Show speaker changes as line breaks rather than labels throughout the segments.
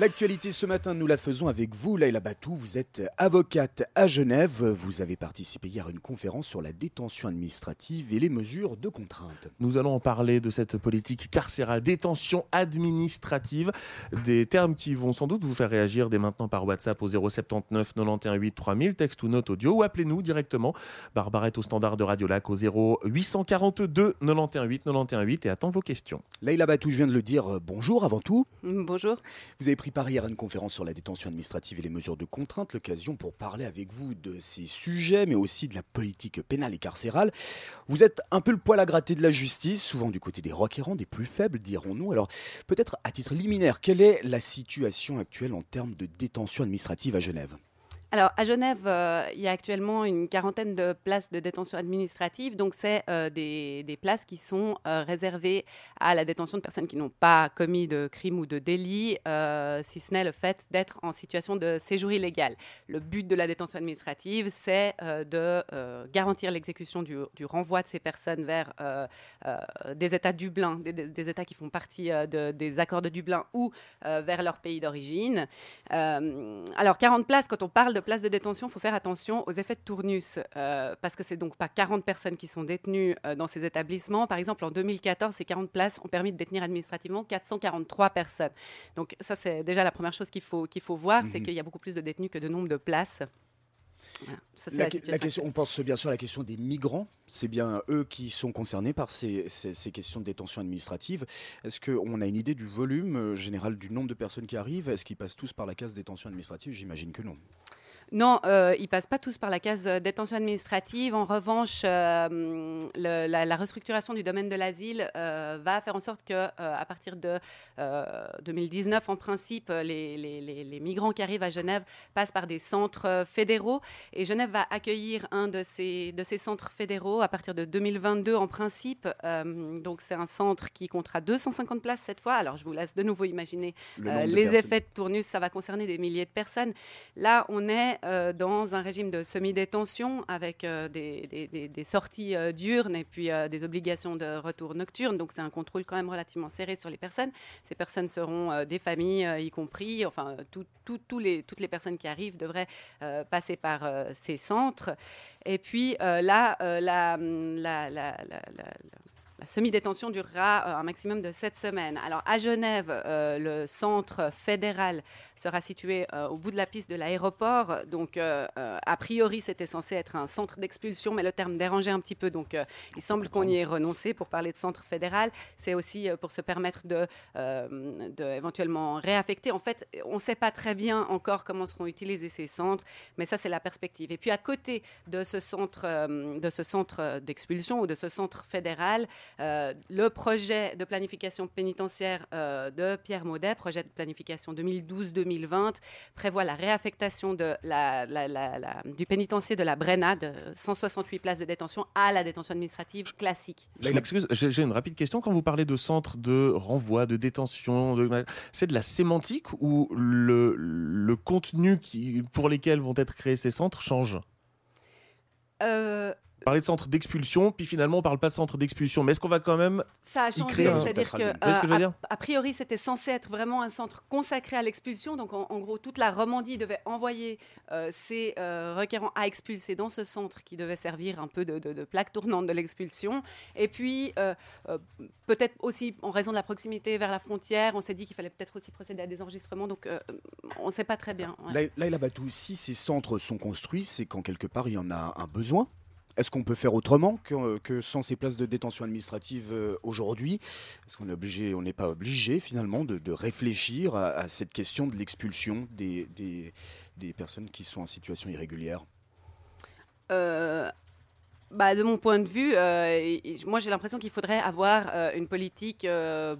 L'actualité ce matin, nous la faisons avec vous, Laila Batou. Vous êtes avocate à Genève. Vous avez participé hier à une conférence sur la détention administrative et les mesures de contrainte.
Nous allons en parler de cette politique carcérale, détention administrative, des termes qui vont sans doute vous faire réagir dès maintenant par WhatsApp au 079 91 8 3000, texte ou note audio, ou appelez-nous directement. Barbara est au standard de Radio Lac au 0842 91 8 91 8 et attend vos questions.
Laila Batou, je viens de le dire, euh, bonjour avant tout.
Bonjour.
Vous avez pris part hier une conférence sur la détention administrative et les mesures de contrainte, l'occasion pour parler avec vous de ces sujets, mais aussi de la politique pénale et carcérale. Vous êtes un peu le poil à gratter de la justice, souvent du côté des requérants, des plus faibles, dirons-nous. Alors, peut-être à titre liminaire, quelle est la situation actuelle en termes de détention administrative à Genève?
Alors, à Genève, euh, il y a actuellement une quarantaine de places de détention administrative. Donc, c'est euh, des, places qui sont euh, réservées à la détention de personnes qui n'ont pas commis de crime ou de délit, si ce n'est le fait d'être en situation de séjour illégal. Le but de la détention administrative, c'est de garantir l'exécution du, renvoi de ces personnes vers des États Dublin, des, des, États qui font partie des accords de Dublin ou vers leur pays d'origine. alors, 40 places, quand on parle de places de détention, il faut faire attention aux effets de tournus, euh, parce que c'est donc pas 40 personnes qui sont détenues euh, dans ces établissements. Par exemple, en 2014, ces 40 places ont permis de détenir administrativement 443 personnes. Donc ça, c'est déjà la première chose qu'il faut, qu'il faut voir, c'est mhm. qu'il y a beaucoup plus de détenus que de nombre de places.
la, question, on pense bien sûr à la question des migrants. C'est bien eux qui sont concernés par ces, ces questions de détention administrative. Est-ce qu'on a une idée du volume euh, général du nombre de personnes qui arrivent? Est-ce qu'ils passent tous par la case détention administrative? J'imagine que non.
Non, euh, ils passent pas tous par la case euh, détention administrative. En revanche, euh, la, restructuration du domaine de l'asile euh, va faire en sorte que, à partir de 2019, en principe, les, migrants qui arrivent à Genève passent par des centres fédéraux. Et Genève va accueillir un de ces, de ces centres fédéraux à partir de 2022, en principe. donc, c'est un centre qui comptera 250 places cette fois. Alors, je vous laisse de nouveau imaginer les effets de tournus. Ça va concerner des milliers de personnes. Là, on est euh, dans un régime de semi-détention avec euh, des, sorties euh, diurnes et puis des obligations de retour nocturne. Donc c'est un contrôle quand même relativement serré sur les personnes. Ces personnes seront des familles, y compris, enfin toutes les personnes qui arrivent devraient passer par ces centres. Et puis là, la semi-détention durera euh, un maximum de sept semaines. Alors à Genève, euh, le centre fédéral sera situé euh, au bout de la piste de l'aéroport. Donc a priori, c'était censé être un centre d'expulsion, mais le terme dérangeait un petit peu. Donc il semble qu'on y ait renoncé pour parler de centre fédéral. C'est aussi pour se permettre de, de, éventuellement réaffecter. En fait, on ne sait pas très bien encore comment seront utilisés ces centres, mais ça c'est la perspective. Et puis à côté de ce centre de ce centre d'expulsion ou de ce centre fédéral, euh, le projet de planification pénitentiaire euh, de Pierre Maudet, projet de planification 2012-2020, prévoit la réaffectation de la, du pénitencier de la Brenna de 168 places de détention à la détention administrative classique.
Je m'excuse, j'ai une rapide question. Quand vous parlez de centre de renvoi, de détention, c'est de la sémantique ou le, le contenu qui, pour lesquels vont être créés ces centres change?
Euh,
parler de centre d'expulsion, puis finalement on parle pas de centre d'expulsion. Mais est-ce qu'on va quand même
ça a changé, c'est-à-dire que, euh, a, priori c'était censé être vraiment un centre consacré à l'expulsion. Donc en, gros toute la Romandie devait envoyer euh, ses euh, requérants à expulser dans ce centre qui devait servir un peu de, plaque tournante de l'expulsion. Et puis peut-être aussi en raison de la proximité vers la frontière, on s'est dit qu'il fallait peut-être aussi procéder à des enregistrements. Donc on ne sait pas très bien.
Là, là, là, si ces centres sont construits, c'est qu'en quelque part il y en a un besoin. Est-ce qu'on peut faire autrement que, sans ces places de détention administrative euh, aujourd'hui? Est-ce qu'on est obligé, on n'est pas obligé finalement de, réfléchir à, cette question de l'expulsion des, des, personnes qui sont en situation irrégulière?
Euh, bah, de mon point de vue, euh, moi j'ai l'impression qu'il faudrait avoir euh, une politique euh,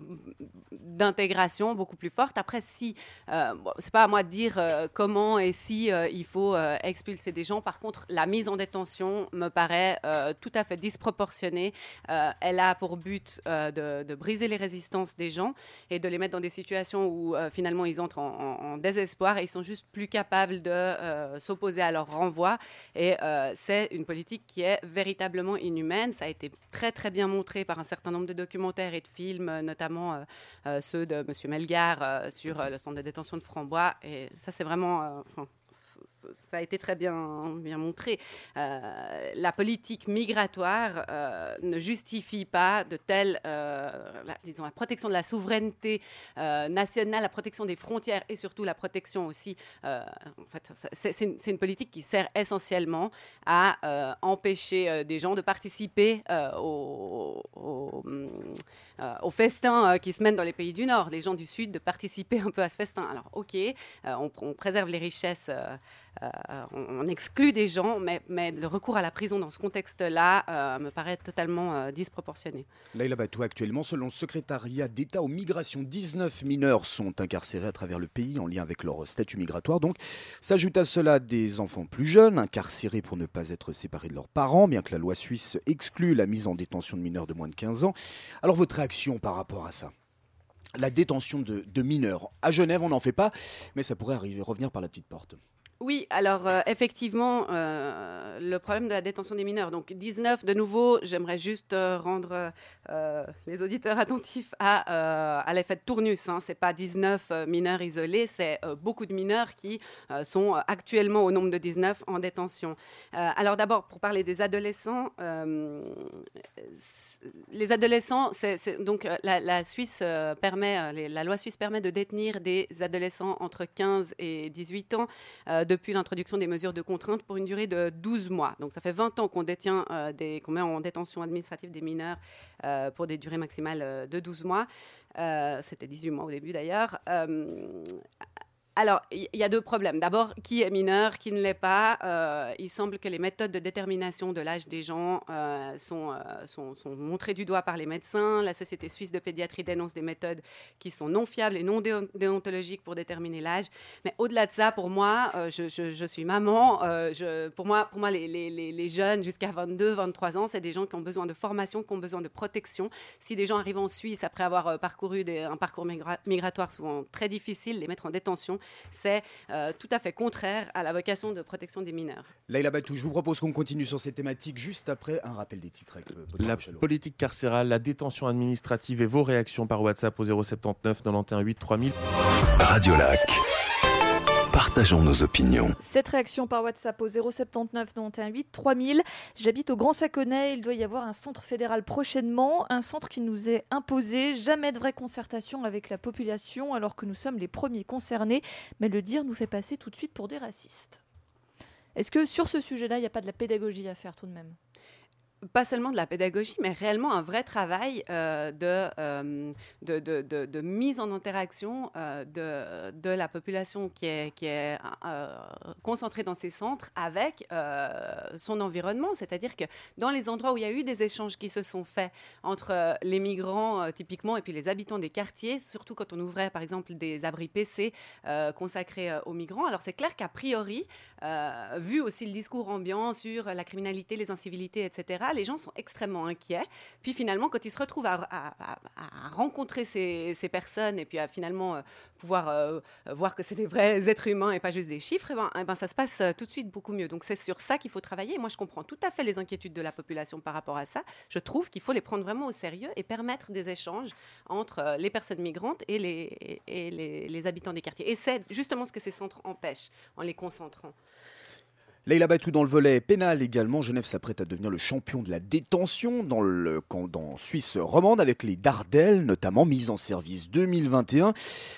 d'intégration beaucoup plus forte. Après, si bon, c'est pas à moi de dire comment et si il faut expulser des gens. Par contre, la mise en détention me paraît tout à fait disproportionnée. elle a pour but de, briser les résistances des gens et de les mettre dans des situations où finalement ils entrent en, en, désespoir et ils sont juste plus capables de s'opposer à leur renvoi. Et c'est une politique qui est véritablement inhumaine. Ça a été très très bien montré par un certain nombre de documentaires et de films, notamment ceux de M. Melgar sur le centre de détention de Frambois. Et ça, c'est vraiment ça a été très bien, montré. Euh, la politique migratoire euh, ne justifie pas de telles, euh, la, disons, la protection de la souveraineté nationale, la protection des frontières et surtout la protection aussi. en fait, c'est une, politique qui sert essentiellement à empêcher des gens de participer au, au, au, festin qui se mène dans les pays du Nord, les gens du Sud de participer un peu à ce festin. Alors, ok, on, on, préserve les richesses euh, on, exclut des gens, mais, le recours à la prison dans ce contexte-là euh, me paraît totalement euh, disproportionné.
Laïla Batou, actuellement, selon le secrétariat d'État aux migrations, 19 mineurs sont incarcérés à travers le pays en lien avec leur statut migratoire. Donc, s'ajoute à cela des enfants plus jeunes, incarcérés pour ne pas être séparés de leurs parents, bien que la loi suisse exclue la mise en détention de mineurs de moins de 15 ans. Alors, votre par rapport à ça la détention de, de mineurs. À Genève, on n'en fait pas, mais ça pourrait arriver, revenir par la petite porte.
Oui, alors euh, effectivement, euh, le problème de la détention des mineurs. Donc 19, de nouveau, j'aimerais juste euh, rendre les auditeurs attentifs à, l'effet de tournus. Hein. Ce n'est pas 19 mineurs isolés, c'est beaucoup de mineurs qui sont actuellement au nombre de 19 en détention. alors d'abord, pour parler des adolescents, les adolescents, donc la loi suisse permet de détenir des adolescents entre 15 et 18 ans depuis l'introduction des mesures de contrainte pour une durée de 12 mois. Donc ça fait 20 ans qu'on détient euh, des, qu'on met en détention administrative des mineurs euh, pour des durées maximales euh, de 12 mois. C'était 18 mois au début d'ailleurs. Alors, il y a deux problèmes. D'abord, qui est mineur, qui ne l'est pas? Euh, Il semble que les méthodes de détermination de l'âge des gens euh, sont, euh, sont, montrées du doigt par les médecins. La Société suisse de pédiatrie dénonce des méthodes qui sont non fiables et non déontologiques pour déterminer l'âge. Mais au-delà de ça, pour moi, je, suis maman. Pour moi, pour moi les, jeunes jusqu'à 22, 23 ans, c'est des gens qui ont besoin de formation, qui ont besoin de protection. Si des gens arrivent en Suisse après avoir parcouru un parcours migratoire souvent très difficile, les mettre en détention, c'est euh, tout à fait contraire à la vocation de protection des mineurs.
Laïla Batou, je vous propose qu'on continue sur ces thématiques juste après un rappel des titres. Avec
la politique carcérale, la détention administrative et vos réactions par WhatsApp au 079 91 8 3000.
Radio Lac. Partageons nos opinions.
Cette réaction par WhatsApp au 079 91 8 3000. J'habite au Grand Saconnet. Il doit y avoir un centre fédéral prochainement. Un centre qui nous est imposé. Jamais de vraie concertation avec la population alors que nous sommes les premiers concernés. Mais le dire nous fait passer tout de suite pour des racistes. Est-ce que sur ce sujet-là, il n'y a pas de la pédagogie à faire tout de même?
Pas seulement de la pédagogie, mais réellement un vrai travail euh, euh, de, de, de, de, mise en interaction euh, de, la population qui est, qui est concentrée dans ces centres avec son environnement. C'est-à-dire que dans les endroits où il y a eu des échanges qui se sont faits entre les migrants typiquement et puis les habitants des quartiers, surtout quand on ouvrait par exemple des abris PC consacrés aux migrants, alors c'est clair qu'a priori, vu aussi le discours ambiant sur la criminalité, les incivilités, etc., les gens sont extrêmement inquiets. Puis finalement, quand ils se retrouvent à, rencontrer ces, personnes et puis à finalement euh, pouvoir euh, voir que c'est des vrais êtres humains et pas juste des chiffres, eh ben, eh ben, ça se passe euh, tout de suite beaucoup mieux. Donc c'est sur ça qu'il faut travailler. Moi, je comprends tout à fait les inquiétudes de la population par rapport à ça. Je trouve qu'il faut les prendre vraiment au sérieux et permettre des échanges entre les personnes migrantes et les, et les habitants des quartiers. Et c'est justement ce que ces centres empêchent en les concentrant.
Leila Batou dans le volet pénal également. Genève s'apprête à devenir le champion de la détention dans le dans Suisse romande avec les Dardelles, notamment mise en service 2021.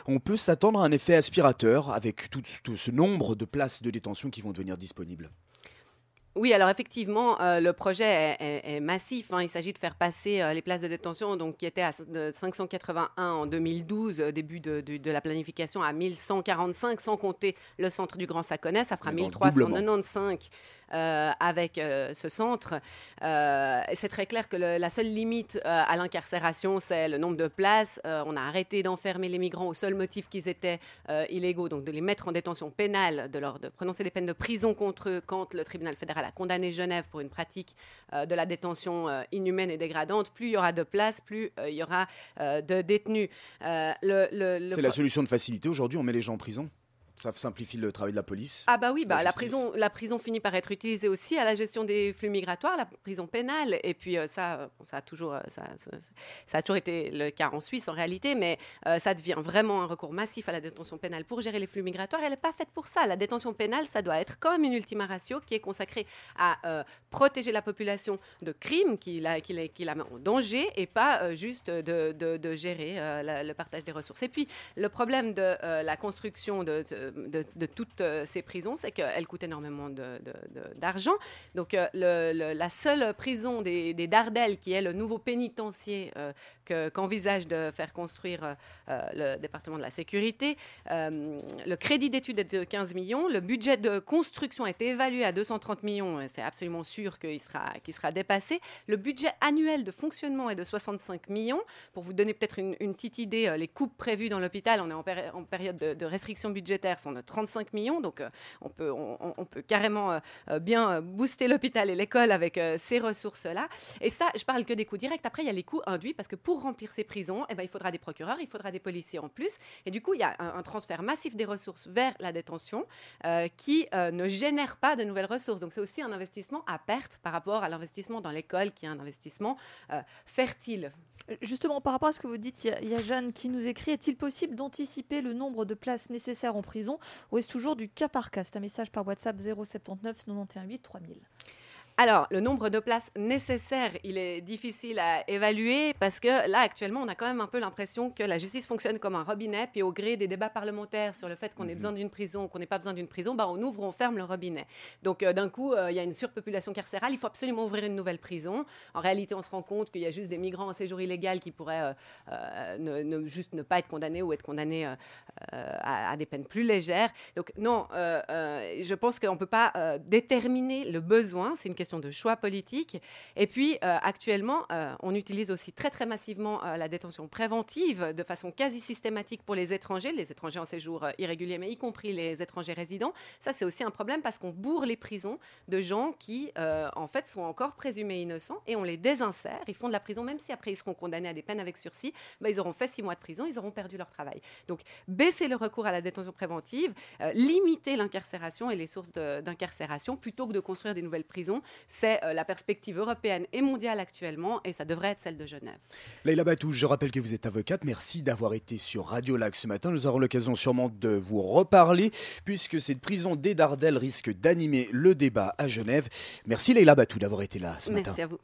On peut s'attendre à un effet aspirateur avec tout ce nombre de places de détention qui vont devenir disponibles.
Oui, alors effectivement, euh, le projet est, massif. Hein. Il s'agit de faire passer euh, les places de détention, donc qui étaient à 581 en 2012, euh, début de, la planification, à 1145, sans compter le centre du Grand Saconnet. Ça fera 1395 avec ce centre. c'est très clair que la seule limite à l'incarcération, c'est le nombre de places. on a arrêté d'enfermer les migrants au seul motif qu'ils étaient illégaux, donc de les mettre en détention pénale, de leur de prononcer des peines de prison contre eux quand le tribunal fédéral a condamné Genève pour une pratique euh, de la détention euh, inhumaine et dégradante, plus il y aura de places, plus euh, il y aura de détenus.
C'est la solution de facilité aujourd'hui, on met les gens en prison Ça simplifie le travail de la police.
Ah bah oui, bah,
La
prison, la prison finit par être utilisée aussi à la gestion des flux migratoires, la prison pénale. Et puis euh, ça, euh, ça, a toujours, euh, ça, ça- ça a toujours été le cas en Suisse en réalité, mais euh, ça devient vraiment un recours massif à la détention pénale pour gérer les flux migratoires. Elle n'est pas faite pour ça. La détention pénale, ça doit être quand même une ultima ratio qui est consacrée à euh, protéger la population de crimes qui la, qui la, qui la met en danger et pas juste de, de- de gérer la- le partage des ressources. Et puis, le problème de la construction de, de- de toutes euh, ces prisons, c'est qu'elles coûtent énormément d'argent. Donc, euh, la seule prison des, Dardelles, qui est le nouveau pénitencier euh, que- qu'envisage de faire construire le département de la sécurité, le crédit d'études est de 15 millions. Le budget de construction a été évalué à 230 millions. C'est absolument sûr qu'il sera, dépassé. Le budget annuel de fonctionnement est de 65 millions. Pour vous donner peut-être une, petite idée, les coupes prévues dans l'hôpital, on est en période de, de restriction budgétaire, sont de 35 millions. Donc, euh, on, peut, on, peut carrément euh, euh, bien booster l'hôpital et l'école avec ces ressources-là. Et ça, je parle que des coûts directs. Après, il y a les coûts induits parce que pour remplir ces prisons, eh ben, il faudra des procureurs, il faudra des policiers en plus. Et du coup, il y a un, transfert massif des ressources vers la détention qui ne génère pas de nouvelles ressources. Donc, c'est aussi un investissement à perte par rapport à l'investissement dans l'école qui est un investissement fertile.
Justement, par rapport à ce que vous dites, il y y, a Jeanne qui nous écrit Est-il possible d'anticiper le nombre de places nécessaires en prison? Ou est-ce toujours du cas par cas? C'est un message par WhatsApp 079 91 8 3000.
Alors, le nombre de places nécessaires, il est difficile à évaluer parce que là, actuellement, on a quand même un peu l'impression que la justice fonctionne comme un robinet, puis au gré des débats parlementaires sur le fait qu'on ait besoin d'une prison ou qu'on n'ait pas besoin d'une prison, bah, on ouvre ou on ferme le robinet. Donc, euh, d'un coup, euh, il y a une surpopulation carcérale, il faut absolument ouvrir une nouvelle prison. En réalité, on se rend compte qu'il y a juste des migrants en séjour illégal qui pourraient euh, ne, ne- juste ne pas être condamnés ou être condamnés à, à des peines plus légères. Donc, non, je pense qu'on ne peut pas déterminer le besoin, c'est une question de choix politique. Et puis, euh, actuellement, euh, on utilise aussi très, très massivement euh, la détention préventive de façon quasi systématique pour les étrangers, les étrangers en séjour irrégulier, mais y compris les étrangers résidents. Ça, c'est aussi un problème parce qu'on bourre les prisons de gens qui, en fait, sont encore présumés innocents et on les désinsère. Ils font de la prison, même si après ils seront condamnés à des peines avec sursis, bah, ils auront fait six mois de prison, ils auront perdu leur travail. Donc, baisser le recours à la détention préventive, limiter l'incarcération et les sources d'incarcération plutôt que de construire des nouvelles prisons, c'est euh, la perspective européenne et mondiale actuellement et ça devrait être celle de Genève.
Leïla Batou, je rappelle que vous êtes avocate. Merci d'avoir été sur Radio Lac ce matin. Nous aurons l'occasion sûrement de vous reparler puisque cette prison des Dardanelles risque d'animer le débat à Genève. Merci Leïla Batou d'avoir été là ce matin.
Merci à vous.